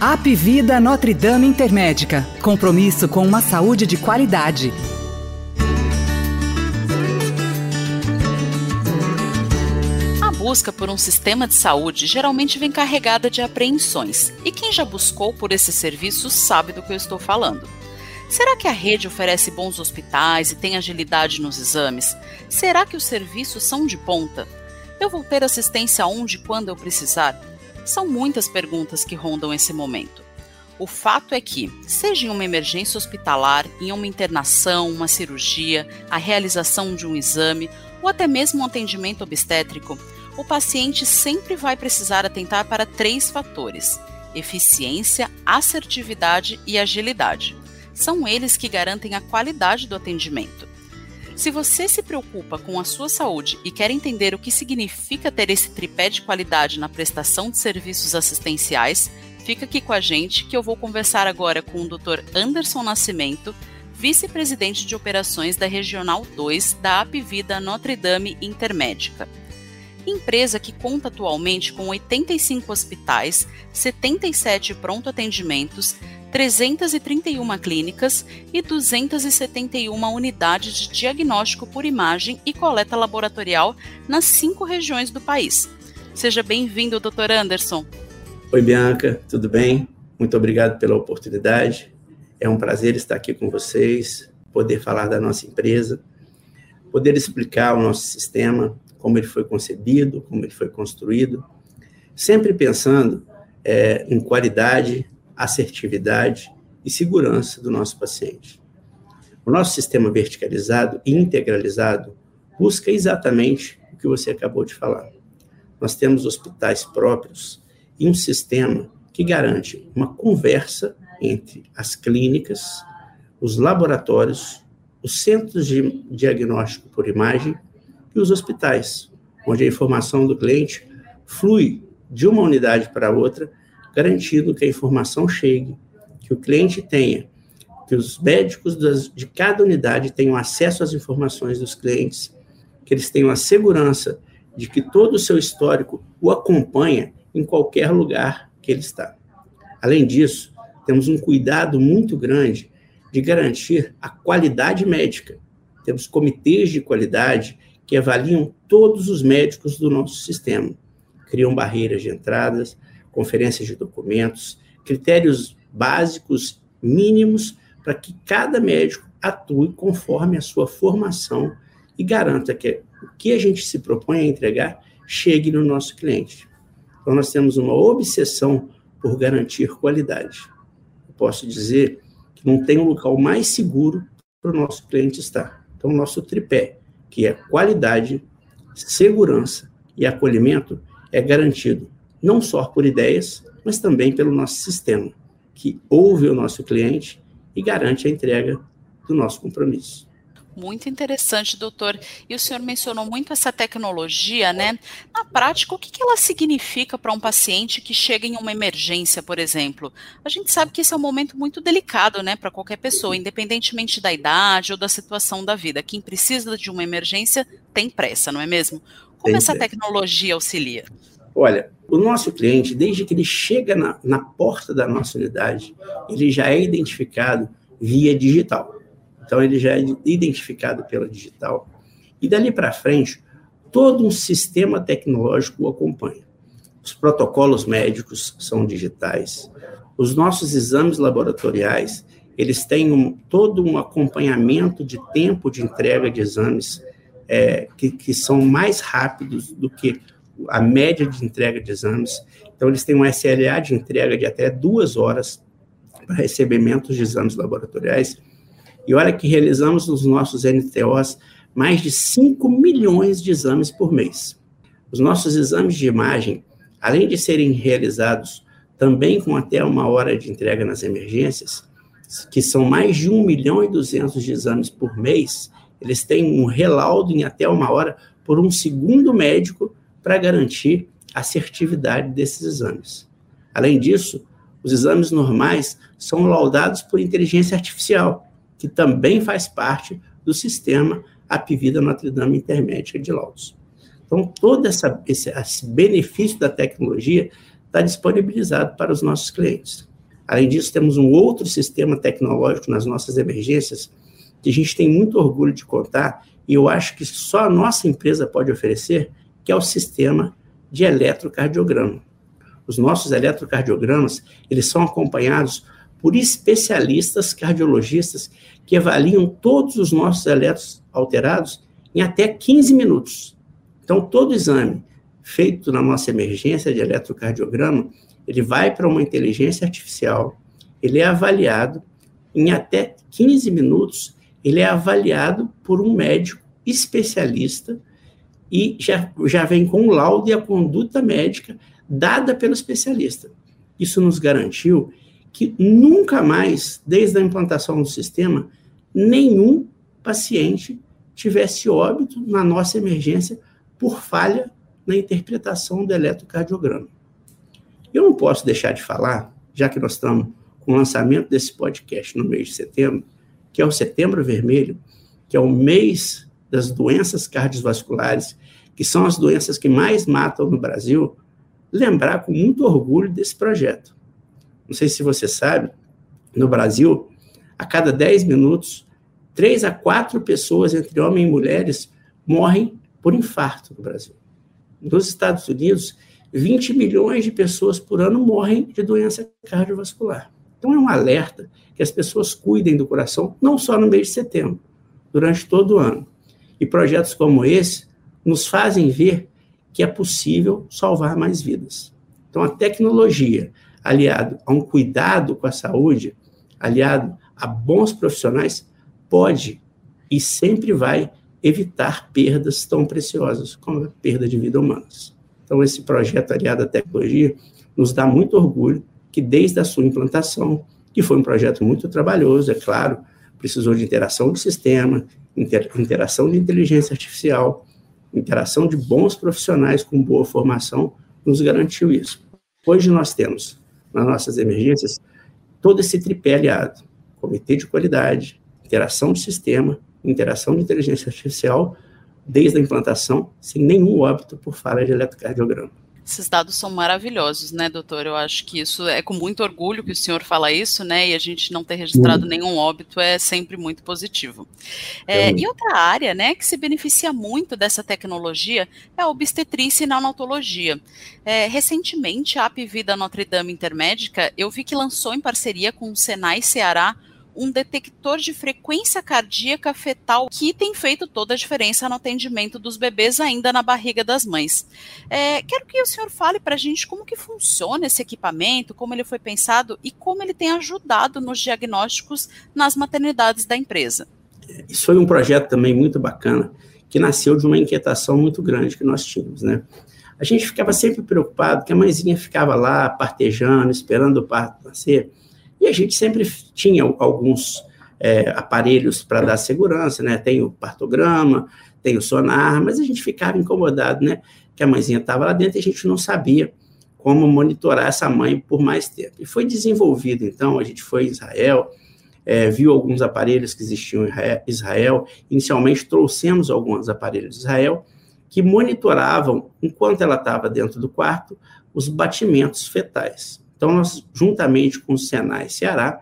Apvida Notre Dame Intermédica. Compromisso com uma saúde de qualidade. A busca por um sistema de saúde geralmente vem carregada de apreensões, e quem já buscou por esse serviço sabe do que eu estou falando. Será que a rede oferece bons hospitais e tem agilidade nos exames? Será que os serviços são de ponta? Eu vou ter assistência onde e quando eu precisar? São muitas perguntas que rondam esse momento. O fato é que, seja em uma emergência hospitalar, em uma internação, uma cirurgia, a realização de um exame ou até mesmo um atendimento obstétrico, o paciente sempre vai precisar atentar para três fatores: eficiência, assertividade e agilidade. São eles que garantem a qualidade do atendimento. Se você se preocupa com a sua saúde e quer entender o que significa ter esse tripé de qualidade na prestação de serviços assistenciais, fica aqui com a gente que eu vou conversar agora com o Dr. Anderson Nascimento, vice-presidente de operações da Regional 2 da Apvida Notre Dame Intermédica. Empresa que conta atualmente com 85 hospitais, 77 pronto atendimentos, 331 clínicas e 271 unidades de diagnóstico por imagem e coleta laboratorial nas cinco regiões do país. Seja bem-vindo, Dr. Anderson. Oi, Bianca, tudo bem? Muito obrigado pela oportunidade. É um prazer estar aqui com vocês, poder falar da nossa empresa, poder explicar o nosso sistema, como ele foi concebido, como ele foi construído, sempre pensando é, em qualidade, assertividade e segurança do nosso paciente. O nosso sistema verticalizado e integralizado busca exatamente o que você acabou de falar. Nós temos hospitais próprios e um sistema que garante uma conversa entre as clínicas, os laboratórios, os centros de diagnóstico por imagem e os hospitais, onde a informação do cliente flui de uma unidade para outra garantindo que a informação chegue, que o cliente tenha, que os médicos das, de cada unidade tenham acesso às informações dos clientes, que eles tenham a segurança de que todo o seu histórico o acompanha em qualquer lugar que ele está. Além disso, temos um cuidado muito grande de garantir a qualidade médica. Temos comitês de qualidade que avaliam todos os médicos do nosso sistema, criam barreiras de entradas, conferências de documentos, critérios básicos mínimos para que cada médico atue conforme a sua formação e garanta que o que a gente se propõe a entregar chegue no nosso cliente. Então, nós temos uma obsessão por garantir qualidade. Eu posso dizer que não tem um local mais seguro para o nosso cliente estar. Então, o nosso tripé, que é qualidade, segurança e acolhimento, é garantido não só por ideias, mas também pelo nosso sistema, que ouve o nosso cliente e garante a entrega do nosso compromisso. Muito interessante, doutor. E o senhor mencionou muito essa tecnologia, né? Na prática, o que, ela significa para um paciente que chega em uma emergência, por exemplo? A gente sabe que esse é um momento muito delicado, né, para qualquer pessoa, independentemente da idade ou da situação da vida. Quem precisa de uma emergência tem pressa, não é mesmo? Como tem essa pressa. tecnologia auxilia? Olha, o nosso cliente, desde que ele chega na, na porta da nossa unidade, ele já é identificado via digital. Então, ele já é identificado pela digital. E dali para frente, todo um sistema tecnológico o acompanha. Os protocolos médicos são digitais. Os nossos exames laboratoriais, eles têm um, todo um acompanhamento de tempo de entrega de exames é, que, que são mais rápidos do que a média de entrega de exames. Então, eles têm um SLA de entrega de até duas horas para recebimento de exames laboratoriais. E olha que realizamos nos nossos NTOs mais de 5 milhões de exames por mês. Os nossos exames de imagem, além de serem realizados também com até uma hora de entrega nas emergências, que são mais de 1 milhão e 200 de exames por mês, eles têm um relaudo em até uma hora por um segundo médico para garantir a assertividade desses exames. Além disso, os exames normais são laudados por inteligência artificial, que também faz parte do sistema Apivida Notre Dame Intermédica de Laudos. Então, todo essa, esse, esse benefício da tecnologia está disponibilizado para os nossos clientes. Além disso, temos um outro sistema tecnológico nas nossas emergências que a gente tem muito orgulho de contar e eu acho que só a nossa empresa pode oferecer, que é o sistema de eletrocardiograma. Os nossos eletrocardiogramas, eles são acompanhados por especialistas cardiologistas que avaliam todos os nossos eletros alterados em até 15 minutos. Então, todo exame feito na nossa emergência de eletrocardiograma, ele vai para uma inteligência artificial, ele é avaliado em até 15 minutos, ele é avaliado por um médico especialista e já, já vem com o laudo e a conduta médica dada pelo especialista. Isso nos garantiu que nunca mais, desde a implantação do sistema, nenhum paciente tivesse óbito na nossa emergência por falha na interpretação do eletrocardiograma. Eu não posso deixar de falar, já que nós estamos com o lançamento desse podcast no mês de setembro, que é o Setembro Vermelho, que é o mês das doenças cardiovasculares, que são as doenças que mais matam no Brasil, lembrar com muito orgulho desse projeto. Não sei se você sabe, no Brasil, a cada 10 minutos, três a quatro pessoas, entre homens e mulheres, morrem por infarto no Brasil. Nos Estados Unidos, 20 milhões de pessoas por ano morrem de doença cardiovascular. Então, é um alerta que as pessoas cuidem do coração, não só no mês de setembro, durante todo o ano. E projetos como esse nos fazem ver que é possível salvar mais vidas. Então, a tecnologia, aliado a um cuidado com a saúde, aliado a bons profissionais, pode e sempre vai evitar perdas tão preciosas como a perda de vida humanas. Então, esse projeto aliado à tecnologia nos dá muito orgulho que, desde a sua implantação, que foi um projeto muito trabalhoso, é claro, precisou de interação do sistema, inter, interação de inteligência artificial, interação de bons profissionais com boa formação, nos garantiu isso. Hoje nós temos, nas nossas emergências, todo esse tripé aliado: comitê de qualidade, interação de sistema, interação de inteligência artificial, desde a implantação, sem nenhum óbito por falha de eletrocardiograma. Esses dados são maravilhosos, né, doutor? Eu acho que isso é com muito orgulho que o senhor fala isso, né? E a gente não ter registrado uhum. nenhum óbito é sempre muito positivo. É, e outra área, né, que se beneficia muito dessa tecnologia é a obstetrícia e neonatologia. É, recentemente, a Apvida Notre Dame Intermédica, eu vi que lançou em parceria com o Senai Ceará um detector de frequência cardíaca fetal que tem feito toda a diferença no atendimento dos bebês ainda na barriga das mães. É, quero que o senhor fale para a gente como que funciona esse equipamento, como ele foi pensado e como ele tem ajudado nos diagnósticos nas maternidades da empresa. Isso foi um projeto também muito bacana, que nasceu de uma inquietação muito grande que nós tínhamos, né? A gente ficava sempre preocupado que a mãezinha ficava lá partejando, esperando o parto nascer, e a gente sempre tinha alguns é, aparelhos para dar segurança, né? Tem o partograma, tem o sonar, mas a gente ficava incomodado, né? Que a mãezinha estava lá dentro e a gente não sabia como monitorar essa mãe por mais tempo. E foi desenvolvido, então, a gente foi em Israel, é, viu alguns aparelhos que existiam em Israel, inicialmente trouxemos alguns aparelhos de Israel, que monitoravam, enquanto ela estava dentro do quarto, os batimentos fetais. Então, nós, juntamente com o Senai Ceará,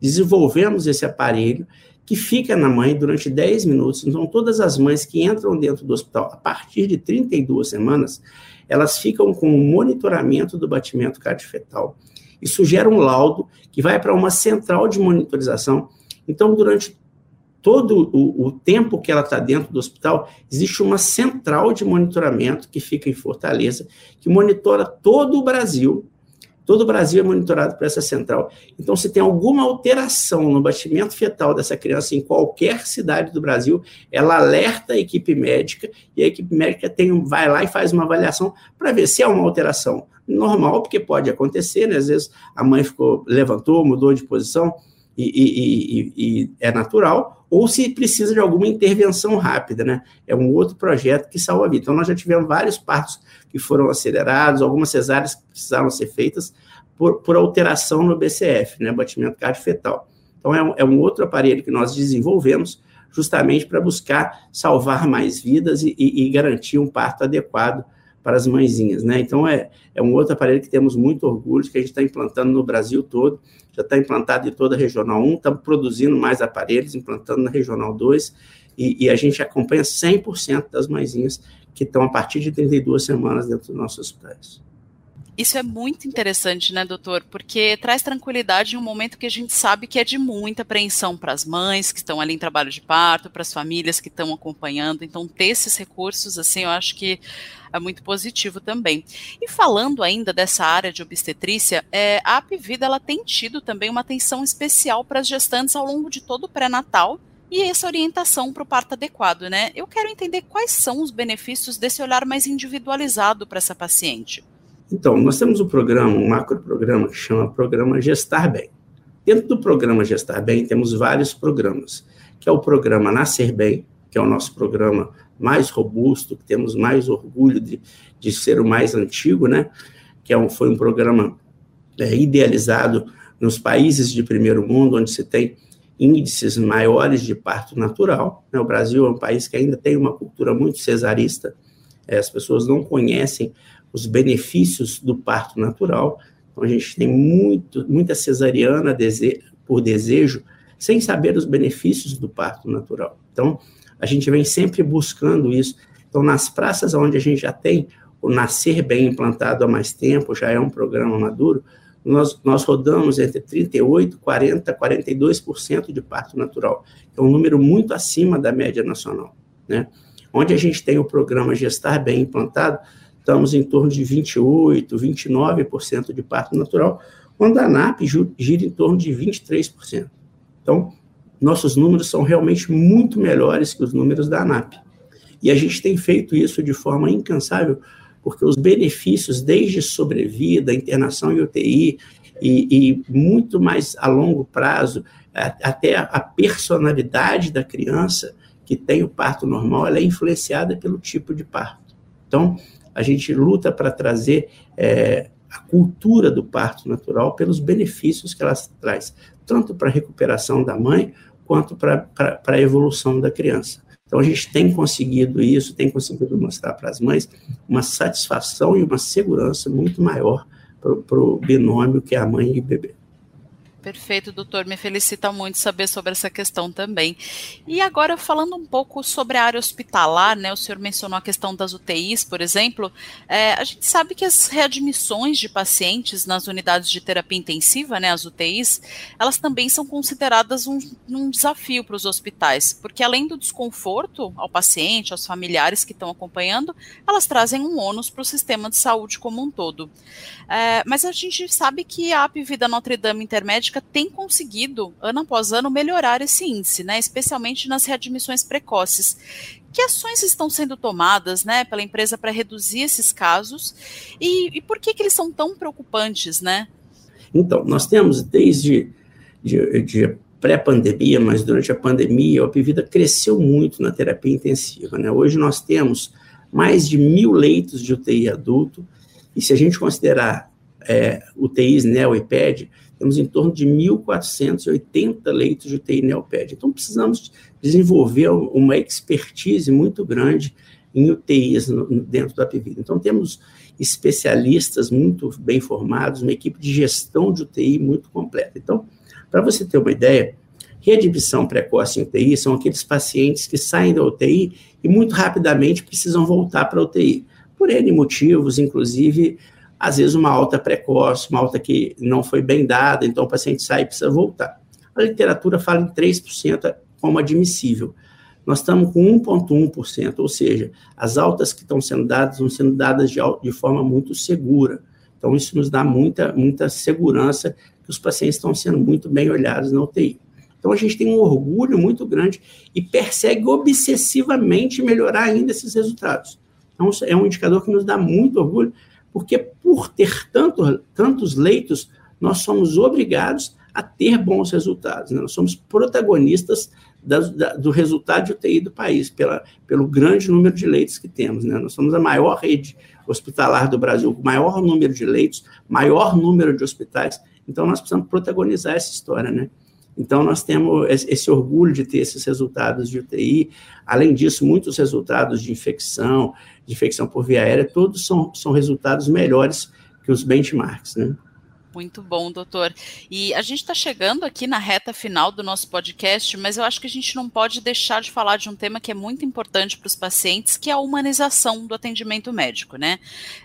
desenvolvemos esse aparelho que fica na mãe durante 10 minutos. Então, todas as mães que entram dentro do hospital a partir de 32 semanas, elas ficam com o monitoramento do batimento cardiofetal. Isso gera um laudo que vai para uma central de monitorização. Então, durante todo o, o tempo que ela está dentro do hospital, existe uma central de monitoramento que fica em Fortaleza, que monitora todo o Brasil Todo o Brasil é monitorado por essa central. Então, se tem alguma alteração no batimento fetal dessa criança em qualquer cidade do Brasil, ela alerta a equipe médica e a equipe médica tem, vai lá e faz uma avaliação para ver se é uma alteração normal, porque pode acontecer, né? Às vezes a mãe ficou, levantou, mudou de posição e, e, e, é natural, ou se precisa de alguma intervenção rápida, né? É um outro projeto que salva a vida. Então, nós já tivemos vários partos que foram acelerados, algumas cesáreas que precisaram ser feitas por, por alteração no BCF, né, batimento cardiofetal. Então, é um, é um outro aparelho que nós desenvolvemos justamente para buscar salvar mais vidas e, e, e garantir um parto adequado para as mãezinhas, né? Então, é, é um outro aparelho que temos muito orgulho, que a gente está implantando no Brasil todo, já está implantado em toda a Regional 1, estamos produzindo mais aparelhos, implantando na Regional 2, e, e a gente acompanha 100% das mãezinhas que estão a partir de 32 semanas dentro dos nossos hospitais. Isso é muito interessante, né, doutor? Porque traz tranquilidade em um momento que a gente sabe que é de muita apreensão para as mães que estão ali em trabalho de parto, para as famílias que estão acompanhando. Então, ter esses recursos, assim, eu acho que é muito positivo também. E falando ainda dessa área de obstetrícia, é, a Apvida ela tem tido também uma atenção especial para as gestantes ao longo de todo o pré-natal e essa orientação para o parto adequado, né? Eu quero entender quais são os benefícios desse olhar mais individualizado para essa paciente. Então, nós temos um programa, um macro programa que chama Programa Gestar Bem. Dentro do programa Gestar Bem, temos vários programas, que é o programa Nascer Bem, que é o nosso programa mais robusto, que temos mais orgulho de, de ser o mais antigo, né? Que é um, foi um programa é, idealizado nos países de primeiro mundo, onde se tem índices maiores de parto natural. Né? O Brasil é um país que ainda tem uma cultura muito cesarista, é, as pessoas não conhecem os benefícios do parto natural. Então, a gente tem muito, muita cesariana dese por desejo, sem saber os benefícios do parto natural. Então, a gente vem sempre buscando isso. Então, nas praças onde a gente já tem o Nascer Bem implantado há mais tempo, já é um programa maduro, nós, nós rodamos entre 38%, 40%, 42% de parto natural. É um número muito acima da média nacional. Né? Onde a gente tem o programa Gestar Bem implantado, estamos em torno de 28%, 29% de parto natural, quando a ANAP gira em torno de 23%. Então, nossos números são realmente muito melhores que os números da ANAP. E a gente tem feito isso de forma incansável, porque os benefícios, desde sobrevida, internação em UTI, e, e muito mais a longo prazo, até a personalidade da criança que tem o parto normal, ela é influenciada pelo tipo de parto. Então, a gente luta para trazer é, a cultura do parto natural pelos benefícios que ela traz, tanto para a recuperação da mãe, quanto para a evolução da criança. Então, a gente tem conseguido isso, tem conseguido mostrar para as mães uma satisfação e uma segurança muito maior para o binômio que é a mãe e o bebê. Perfeito, doutor. Me felicita muito saber sobre essa questão também. E agora, falando um pouco sobre a área hospitalar, né? O senhor mencionou a questão das UTIs, por exemplo. É, a gente sabe que as readmissões de pacientes nas unidades de terapia intensiva, né? As UTIs, elas também são consideradas um, um desafio para os hospitais, porque além do desconforto ao paciente, aos familiares que estão acompanhando, elas trazem um ônus para o sistema de saúde como um todo. É, mas a gente sabe que a Apvida Notre Dame Intermédica tem conseguido, ano após ano, melhorar esse índice, né, especialmente nas readmissões precoces. Que ações estão sendo tomadas né, pela empresa para reduzir esses casos e, e por que, que eles são tão preocupantes? Né? Então, nós temos desde de, de pré-pandemia, mas durante a pandemia, a Opvida cresceu muito na terapia intensiva. Né? Hoje nós temos mais de mil leitos de UTI adulto, e se a gente considerar é, UTIs neo e PED, temos em torno de 1.480 leitos de UTI neopédia. Então, precisamos desenvolver uma expertise muito grande em UTIs dentro da PVID. Então, temos especialistas muito bem formados, uma equipe de gestão de UTI muito completa. Então, para você ter uma ideia, readmissão precoce em UTI são aqueles pacientes que saem da UTI e muito rapidamente precisam voltar para a UTI, por N motivos, inclusive às vezes uma alta precoce, uma alta que não foi bem dada, então o paciente sai e precisa voltar. A literatura fala em 3% como admissível. Nós estamos com 1,1%, ou seja, as altas que estão sendo dadas estão sendo dadas de, de forma muito segura. Então, isso nos dá muita, muita segurança que os pacientes estão sendo muito bem olhados na UTI. Então, a gente tem um orgulho muito grande e persegue obsessivamente melhorar ainda esses resultados. Então, é um indicador que nos dá muito orgulho, porque por ter tanto, tantos leitos, nós somos obrigados a ter bons resultados. Né? Nós somos protagonistas da, da, do resultado de UTI do país, pela, pelo grande número de leitos que temos. Né? Nós somos a maior rede hospitalar do Brasil, maior número de leitos, maior número de hospitais. Então, nós precisamos protagonizar essa história. Né? Então, nós temos esse orgulho de ter esses resultados de UTI. Além disso, muitos resultados de infecção, de infecção por via aérea, todos são, são resultados melhores que os benchmarks, né? Muito bom, doutor. E a gente está chegando aqui na reta final do nosso podcast, mas eu acho que a gente não pode deixar de falar de um tema que é muito importante para os pacientes, que é a humanização do atendimento médico, né?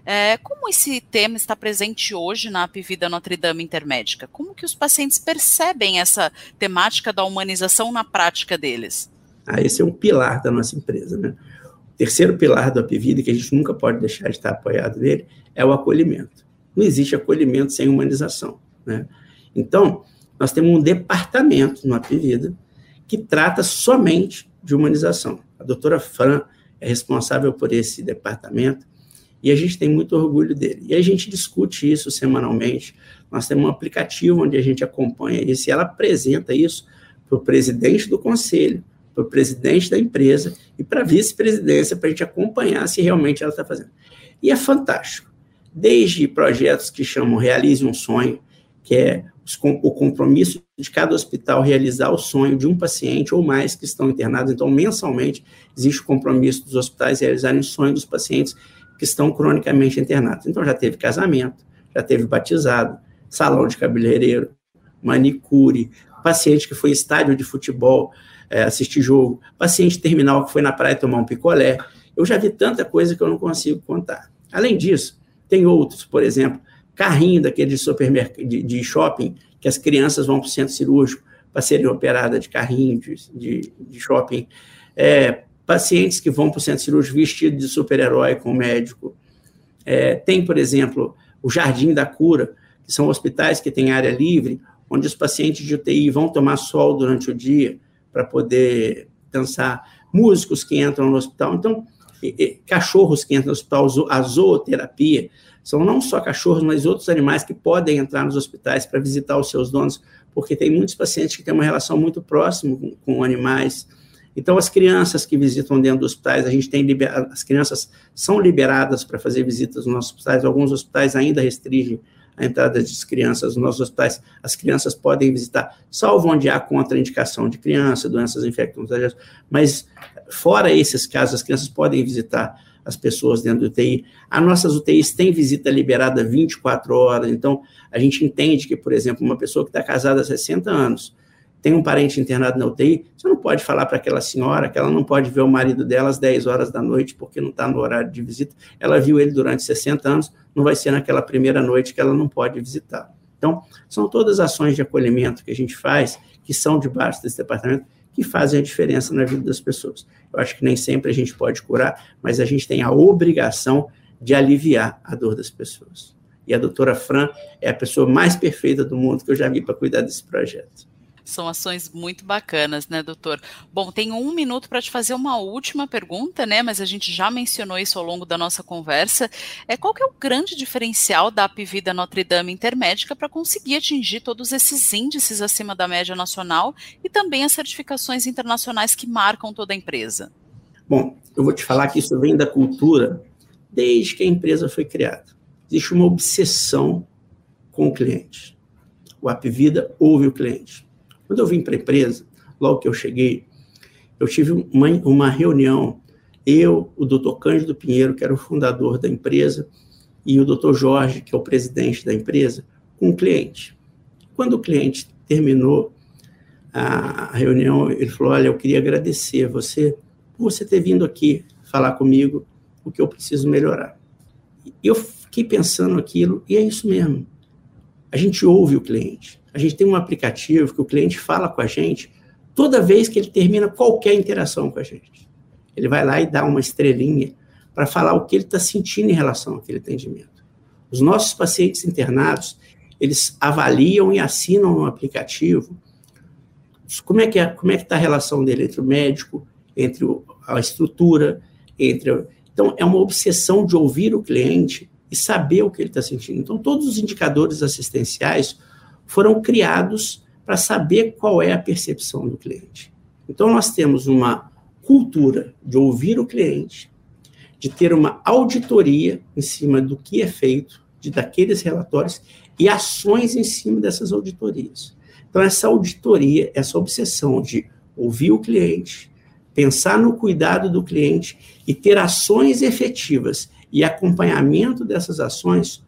É, como esse tema está presente hoje na Apivida Notre Dame Intermédica? Como que os pacientes percebem essa temática da humanização na prática deles? Ah, esse é um pilar da nossa empresa, né? O terceiro pilar do Apivida, que a gente nunca pode deixar de estar apoiado nele, é o acolhimento não existe acolhimento sem humanização. Né? Então, nós temos um departamento no Apivida que trata somente de humanização. A doutora Fran é responsável por esse departamento e a gente tem muito orgulho dele. E a gente discute isso semanalmente. Nós temos um aplicativo onde a gente acompanha isso e ela apresenta isso para o presidente do conselho, para o presidente da empresa e para a vice-presidência, para a gente acompanhar se realmente ela está fazendo. E é fantástico desde projetos que chamam Realize um Sonho, que é o compromisso de cada hospital realizar o sonho de um paciente ou mais que estão internados. Então, mensalmente, existe o compromisso dos hospitais realizarem o sonho dos pacientes que estão cronicamente internados. Então, já teve casamento, já teve batizado, salão de cabeleireiro, manicure, paciente que foi estádio de futebol é, assistir jogo, paciente terminal que foi na praia tomar um picolé. Eu já vi tanta coisa que eu não consigo contar. Além disso, tem outros, por exemplo, carrinho daquele supermercado, de, de shopping, que as crianças vão para o centro cirúrgico para serem operadas de carrinho de, de, de shopping. É, pacientes que vão para o centro cirúrgico vestidos de super-herói com o médico. É, tem, por exemplo, o Jardim da Cura, que são hospitais que têm área livre, onde os pacientes de UTI vão tomar sol durante o dia para poder dançar. Músicos que entram no hospital. Então, cachorros que entram no hospital, a zooterapia, são não só cachorros, mas outros animais que podem entrar nos hospitais para visitar os seus donos, porque tem muitos pacientes que têm uma relação muito próxima com, com animais. Então, as crianças que visitam dentro dos hospitais, a gente tem as crianças são liberadas para fazer visitas nos nossos hospitais, alguns hospitais ainda restringem a entrada de crianças nos nossos hospitais. As crianças podem visitar, salvo onde há contraindicação de criança, doenças infecciosas, mas fora esses casos, as crianças podem visitar as pessoas dentro do UTI. As nossas UTIs têm visita liberada 24 horas, então a gente entende que, por exemplo, uma pessoa que está casada há 60 anos, tem um parente internado na UTI, você não pode falar para aquela senhora que ela não pode ver o marido dela às 10 horas da noite porque não está no horário de visita. Ela viu ele durante 60 anos, não vai ser naquela primeira noite que ela não pode visitar. Então, são todas ações de acolhimento que a gente faz, que são debaixo desse departamento, que fazem a diferença na vida das pessoas. Eu acho que nem sempre a gente pode curar, mas a gente tem a obrigação de aliviar a dor das pessoas. E a doutora Fran é a pessoa mais perfeita do mundo que eu já vi para cuidar desse projeto. São ações muito bacanas, né, doutor? Bom, tenho um minuto para te fazer uma última pergunta, né? Mas a gente já mencionou isso ao longo da nossa conversa. É qual que é o grande diferencial da Apivida Notre Dame Intermédica para conseguir atingir todos esses índices acima da média nacional e também as certificações internacionais que marcam toda a empresa? Bom, eu vou te falar que isso vem da cultura desde que a empresa foi criada. Existe uma obsessão com o cliente. O Apivida ouve o cliente quando eu vim para a empresa, logo que eu cheguei, eu tive uma, uma reunião, eu, o doutor Cândido Pinheiro, que era o fundador da empresa, e o doutor Jorge, que é o presidente da empresa, com o cliente. Quando o cliente terminou a reunião, ele falou: Olha, eu queria agradecer você por você ter vindo aqui falar comigo o que eu preciso melhorar. E eu fiquei pensando aquilo, e é isso mesmo. A gente ouve o cliente. A gente tem um aplicativo que o cliente fala com a gente toda vez que ele termina qualquer interação com a gente. Ele vai lá e dá uma estrelinha para falar o que ele está sentindo em relação àquele atendimento. Os nossos pacientes internados, eles avaliam e assinam no aplicativo como é que é, como é que está a relação dele entre o médico, entre a estrutura, entre então é uma obsessão de ouvir o cliente e saber o que ele está sentindo. Então todos os indicadores assistenciais foram criados para saber qual é a percepção do cliente. Então, nós temos uma cultura de ouvir o cliente, de ter uma auditoria em cima do que é feito, de daqueles relatórios, e ações em cima dessas auditorias. Então, essa auditoria, essa obsessão de ouvir o cliente, pensar no cuidado do cliente e ter ações efetivas e acompanhamento dessas ações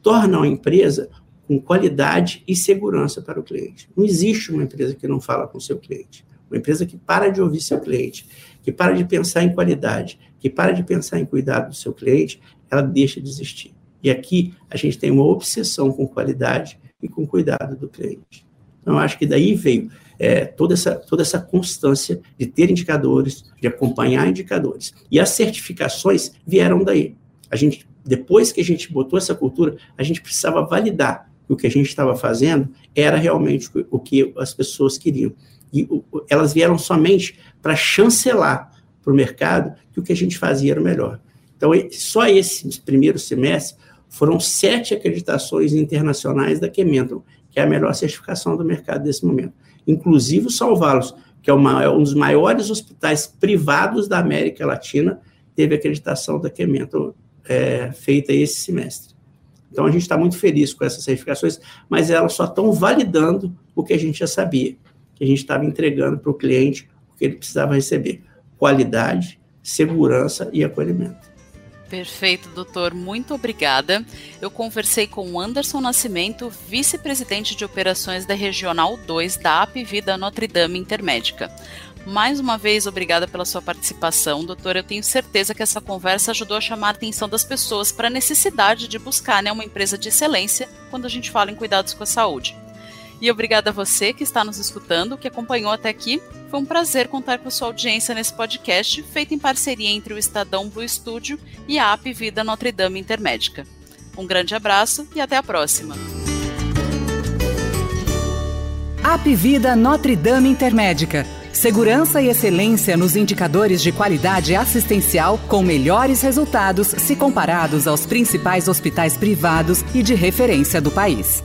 tornam a empresa com qualidade e segurança para o cliente. Não existe uma empresa que não fala com seu cliente. Uma empresa que para de ouvir seu cliente, que para de pensar em qualidade, que para de pensar em cuidado do seu cliente, ela deixa de existir. E aqui a gente tem uma obsessão com qualidade e com cuidado do cliente. Então, acho que daí veio é, toda, essa, toda essa constância de ter indicadores, de acompanhar indicadores. E as certificações vieram daí. A gente, depois que a gente botou essa cultura, a gente precisava validar o que a gente estava fazendo era realmente o que as pessoas queriam. E elas vieram somente para chancelar para o mercado que o que a gente fazia era o melhor. Então, só esse primeiro semestre foram sete acreditações internacionais da Kementon, que é a melhor certificação do mercado nesse momento. Inclusive o Salvalos, que é um dos maiores hospitais privados da América Latina, teve acreditação da Kementon é, feita esse semestre. Então a gente está muito feliz com essas certificações, mas elas só estão validando o que a gente já sabia, que a gente estava entregando para o cliente o que ele precisava receber: qualidade, segurança e acolhimento. Perfeito, doutor. Muito obrigada. Eu conversei com Anderson Nascimento, vice-presidente de operações da Regional 2 da Apvida Notre Dame Intermédica. Mais uma vez, obrigada pela sua participação, doutor. Eu tenho certeza que essa conversa ajudou a chamar a atenção das pessoas para a necessidade de buscar né, uma empresa de excelência quando a gente fala em cuidados com a saúde. E obrigada a você que está nos escutando, que acompanhou até aqui. Foi um prazer contar com a sua audiência nesse podcast, feito em parceria entre o Estadão Blue Studio e a App Vida Notre Dame Intermédica. Um grande abraço e até a próxima. App Vida Notre Dame Intermédica. Segurança e excelência nos indicadores de qualidade assistencial com melhores resultados se comparados aos principais hospitais privados e de referência do país.